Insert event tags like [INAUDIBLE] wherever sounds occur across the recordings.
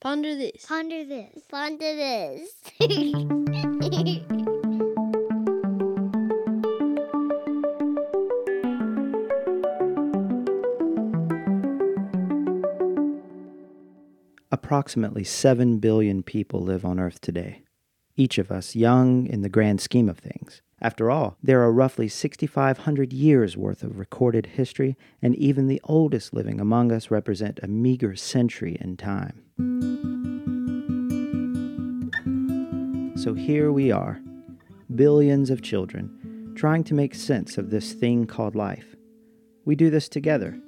Ponder this. Ponder this. Ponder this. [LAUGHS] Approximately 7 billion people live on Earth today, each of us young in the grand scheme of things. After all, there are roughly 6,500 years worth of recorded history, and even the oldest living among us represent a meager century in time. So here we are, billions of children, trying to make sense of this thing called life. We do this together.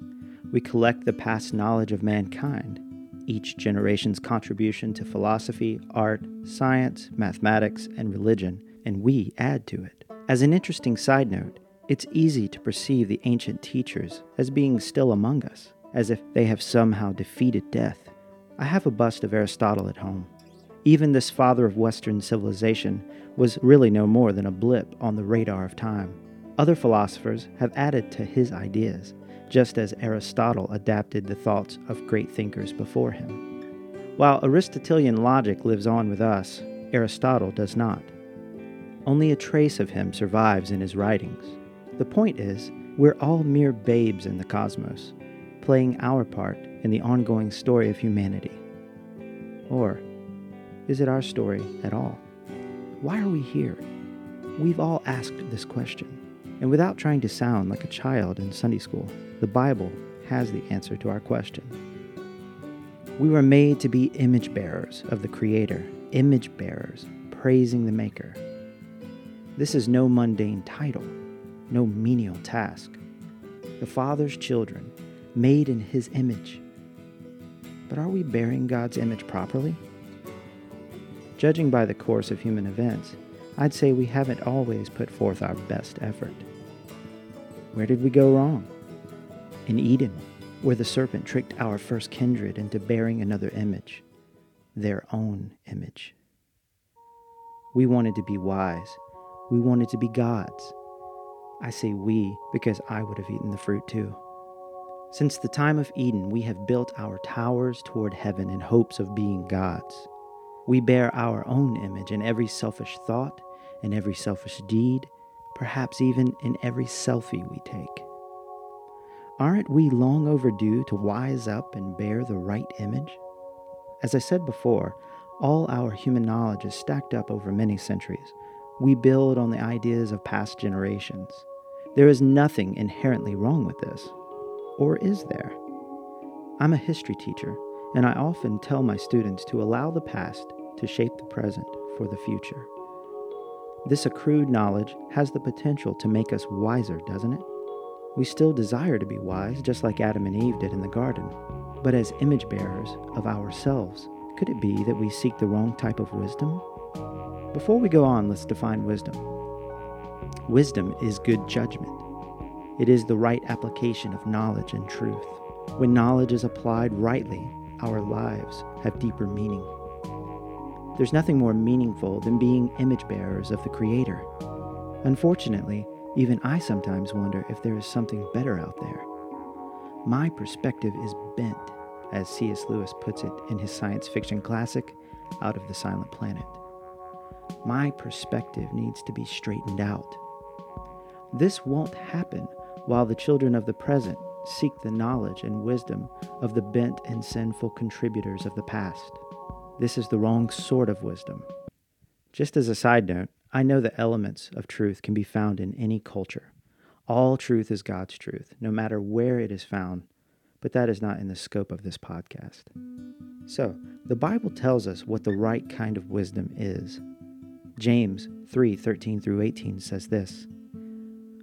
We collect the past knowledge of mankind, each generation's contribution to philosophy, art, science, mathematics, and religion, and we add to it. As an interesting side note, it's easy to perceive the ancient teachers as being still among us, as if they have somehow defeated death. I have a bust of Aristotle at home. Even this father of Western civilization was really no more than a blip on the radar of time. Other philosophers have added to his ideas, just as Aristotle adapted the thoughts of great thinkers before him. While Aristotelian logic lives on with us, Aristotle does not. Only a trace of him survives in his writings. The point is, we're all mere babes in the cosmos, playing our part in the ongoing story of humanity. Or is it our story at all? Why are we here? We've all asked this question. And without trying to sound like a child in Sunday school, the Bible has the answer to our question. We were made to be image bearers of the Creator, image bearers, praising the Maker. This is no mundane title, no menial task. The Father's children, made in His image. But are we bearing God's image properly? Judging by the course of human events, I'd say we haven't always put forth our best effort. Where did we go wrong? In Eden, where the serpent tricked our first kindred into bearing another image, their own image. We wanted to be wise we wanted to be gods. I say we because I would have eaten the fruit too. Since the time of Eden, we have built our towers toward heaven in hopes of being gods. We bear our own image in every selfish thought, in every selfish deed, perhaps even in every selfie we take. Aren't we long overdue to wise up and bear the right image? As I said before, all our human knowledge is stacked up over many centuries, we build on the ideas of past generations. There is nothing inherently wrong with this. Or is there? I'm a history teacher, and I often tell my students to allow the past to shape the present for the future. This accrued knowledge has the potential to make us wiser, doesn't it? We still desire to be wise, just like Adam and Eve did in the garden. But as image bearers of ourselves, could it be that we seek the wrong type of wisdom? Before we go on, let's define wisdom. Wisdom is good judgment. It is the right application of knowledge and truth. When knowledge is applied rightly, our lives have deeper meaning. There's nothing more meaningful than being image bearers of the Creator. Unfortunately, even I sometimes wonder if there is something better out there. My perspective is bent, as C.S. Lewis puts it in his science fiction classic, Out of the Silent Planet my perspective needs to be straightened out. This won't happen while the children of the present seek the knowledge and wisdom of the bent and sinful contributors of the past. This is the wrong sort of wisdom. Just as a side note, I know the elements of truth can be found in any culture. All truth is God's truth, no matter where it is found, but that is not in the scope of this podcast. So, the Bible tells us what the right kind of wisdom is. James 3 13 through 18 says this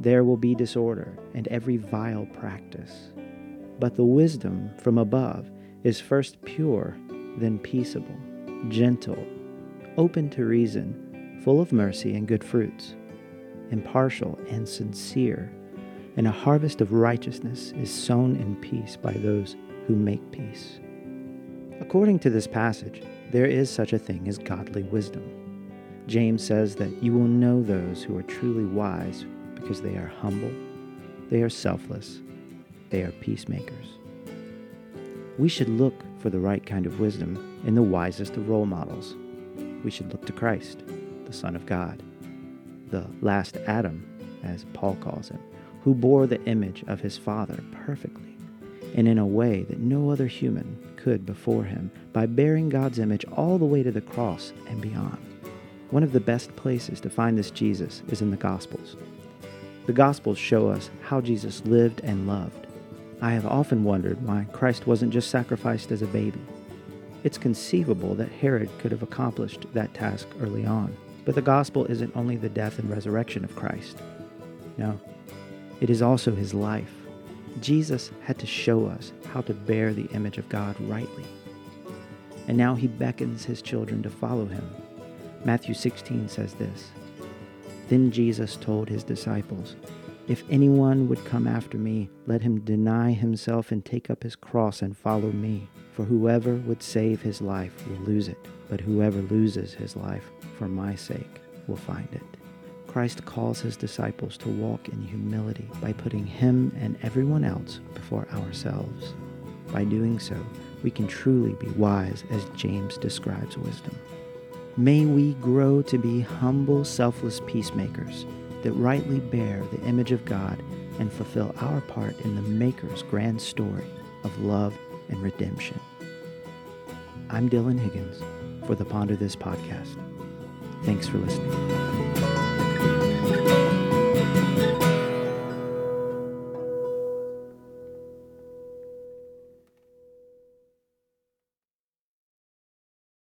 there will be disorder and every vile practice. But the wisdom from above is first pure, then peaceable, gentle, open to reason, full of mercy and good fruits, impartial and sincere, and a harvest of righteousness is sown in peace by those who make peace. According to this passage, there is such a thing as godly wisdom. James says that you will know those who are truly wise because they are humble, they are selfless, they are peacemakers. We should look for the right kind of wisdom in the wisest of role models. We should look to Christ, the Son of God, the last Adam, as Paul calls him, who bore the image of his Father perfectly and in a way that no other human could before him by bearing God's image all the way to the cross and beyond. One of the best places to find this Jesus is in the Gospels. The Gospels show us how Jesus lived and loved. I have often wondered why Christ wasn't just sacrificed as a baby. It's conceivable that Herod could have accomplished that task early on, but the Gospel isn't only the death and resurrection of Christ. No, it is also his life. Jesus had to show us how to bear the image of God rightly. And now he beckons his children to follow him. Matthew 16 says this then Jesus told his disciples, If anyone would come after me, let him deny himself and take up his cross and follow me. For whoever would save his life will lose it, but whoever loses his life for my sake will find it. Christ calls his disciples to walk in humility by putting him and everyone else before ourselves. By doing so, we can truly be wise as James describes wisdom. May we grow to be humble, selfless peacemakers that rightly bear the image of God and fulfill our part in the Maker's grand story of love and redemption. I'm Dylan Higgins for the Ponder This podcast. Thanks for listening.